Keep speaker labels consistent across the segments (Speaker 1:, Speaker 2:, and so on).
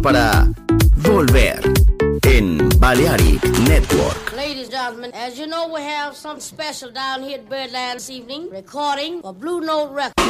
Speaker 1: Para volver en Balearic Network.
Speaker 2: Ladies and gentlemen, as you know, we have something special down here at Birdland this evening, recording a Blue Note record.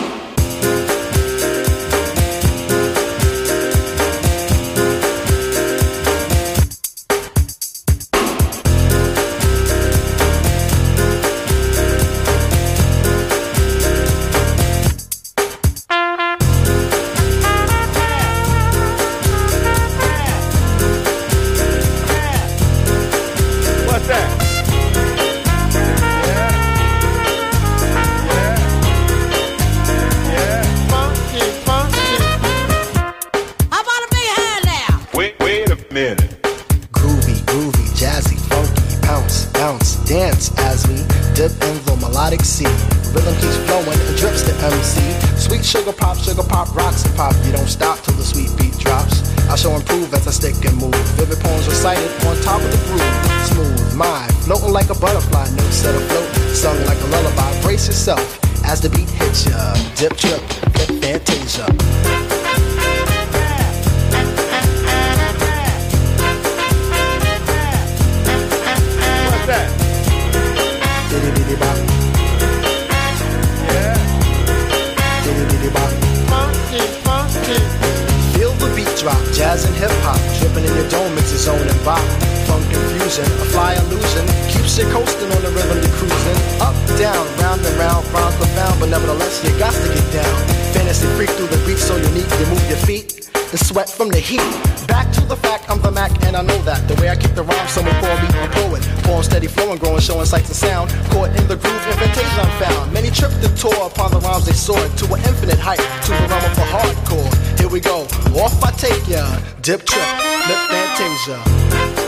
Speaker 3: Sights and sound. Caught in the groove, invitation found. Many tripped and tore upon the rhymes they soared to an infinite height, to the realm of the hardcore. Here we go, off I take ya. Dip trip, lip fantasia.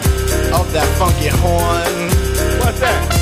Speaker 3: of that funky horn.
Speaker 4: What's that?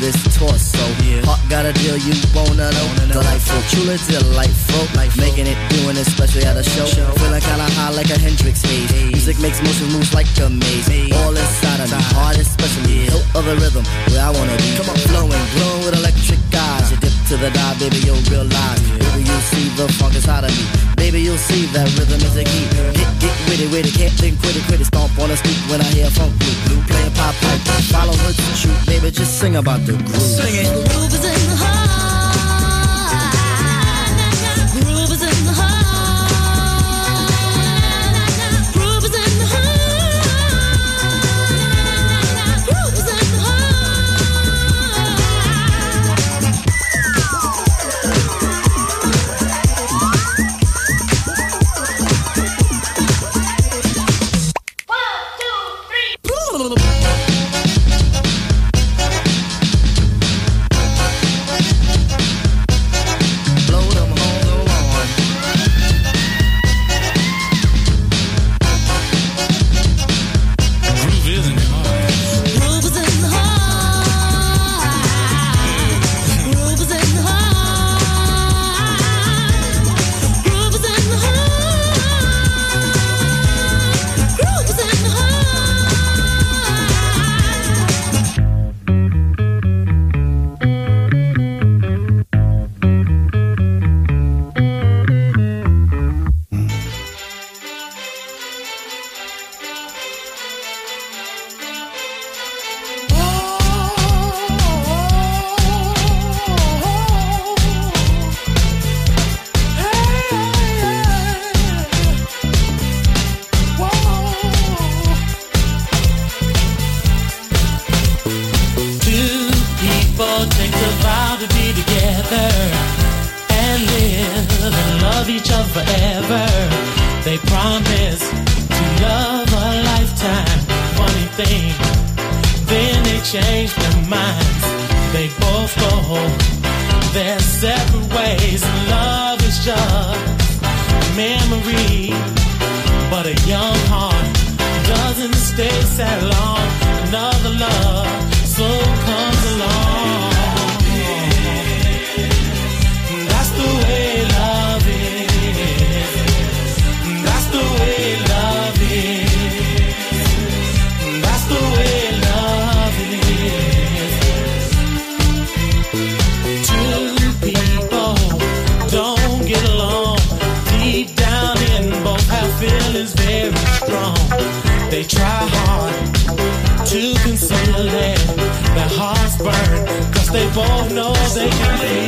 Speaker 5: This torso. Heart got a deal you wanna know. Delightful, truly delightful. Life making it, doing it, especially at a show. Feeling kinda high like a Hendrix haze. Music makes motion moves like a maze. All inside of me, heart especially. Hilt of the rhythm, where I wanna be. Come on, flowing, glowing with electric eyes. Dip to the dive, baby, you'll realize. Baby, you'll see the funk inside of me. Baby, you'll see that rhythm is a key. Get, get witty, witty, can't think, quit it, quit it. Stomp on the street when I hear funk blue. Blue playing pop pipe. Follow her to shoot, baby, just sing about the groove. Sing it.
Speaker 6: Groove is in the heart.
Speaker 7: Separate they both know they can feel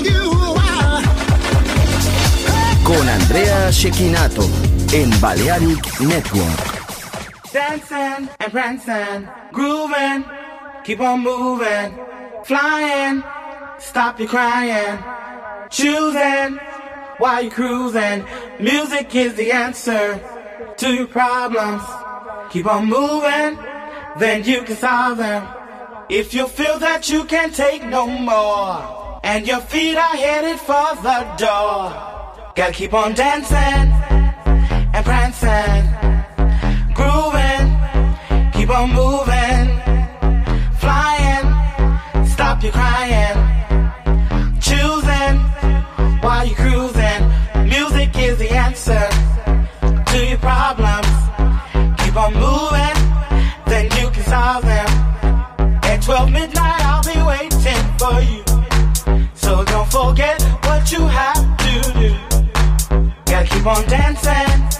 Speaker 1: Con Andrea Shekinato en Balearic Network.
Speaker 8: Dancing and prancing, grooving, keep on moving, flying, stop your crying, choosing while you're cruising. Music is the answer to your problems. Keep on moving, then you can solve them. If you feel that you can't take no more, and your feet are headed for the door, gotta keep on dancing and prancing grooving, keep on moving, flying, stop your crying, choosing while you're cruising. Music is the answer to your problems. Keep on moving, then you can solve them. At 12 midnight, I'll be waiting for you. So don't forget what you have keep on dancing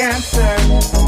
Speaker 8: answer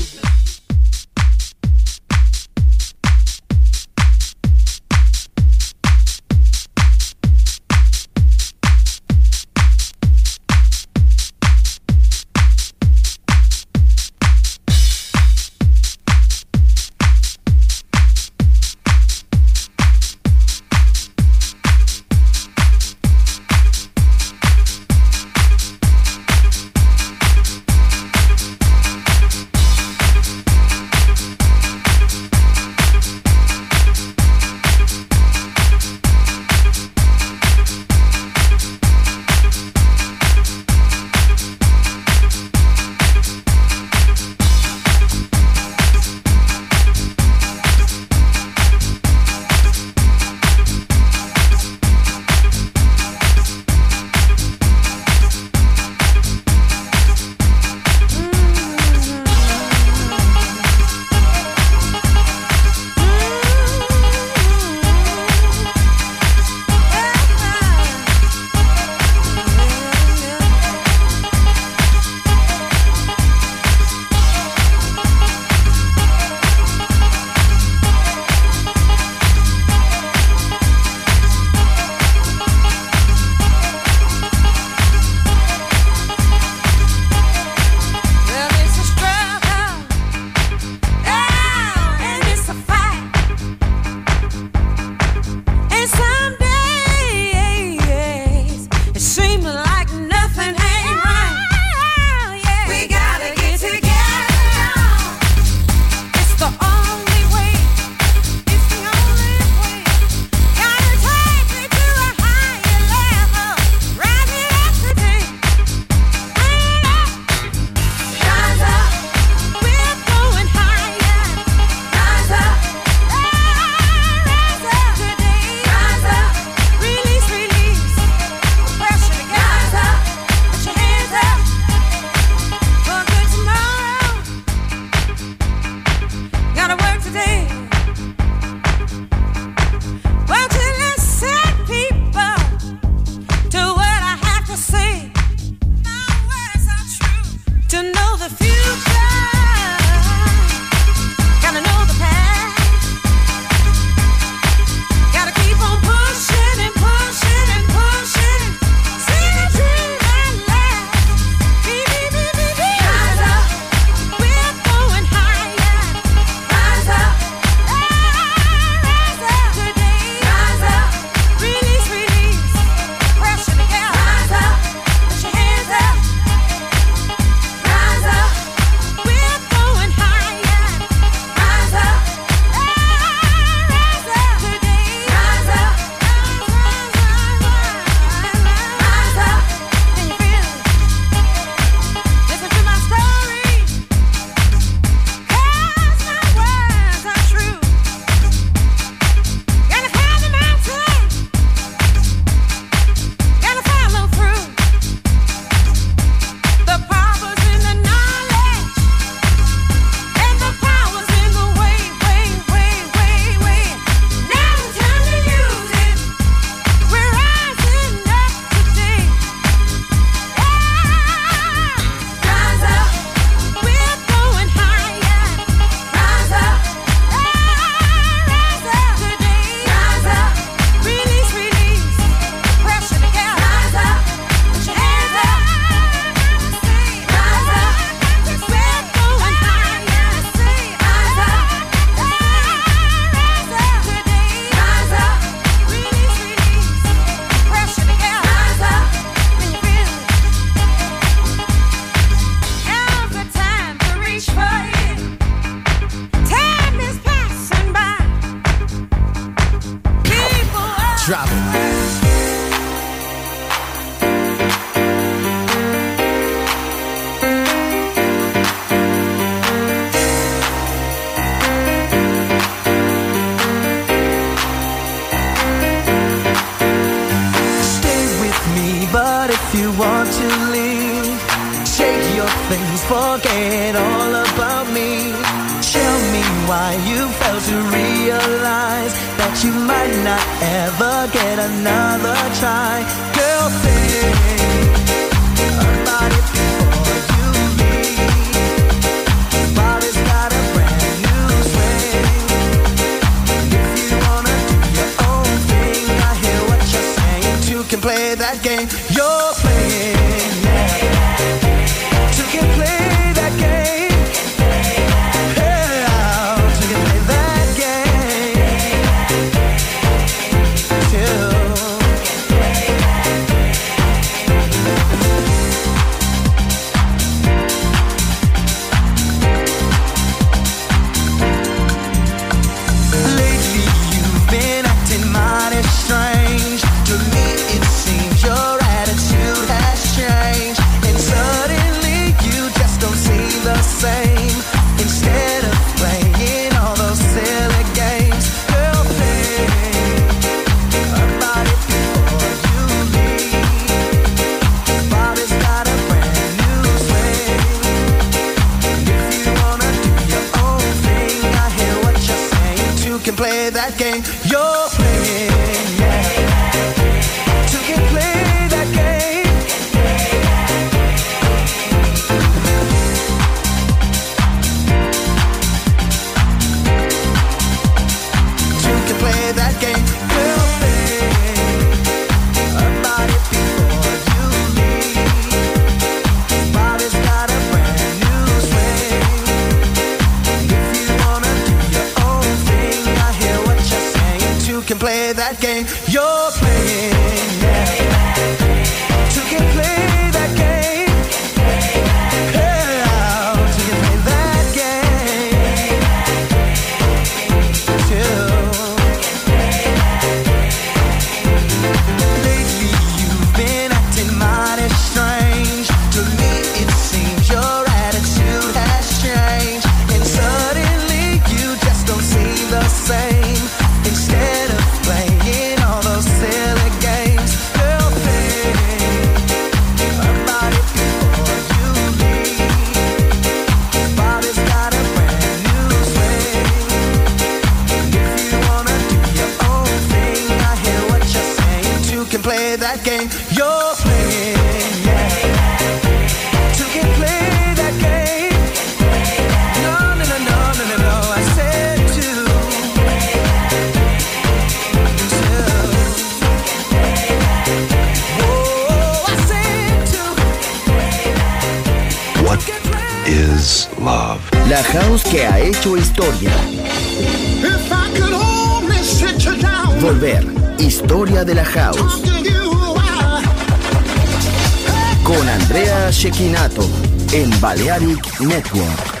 Speaker 1: Network.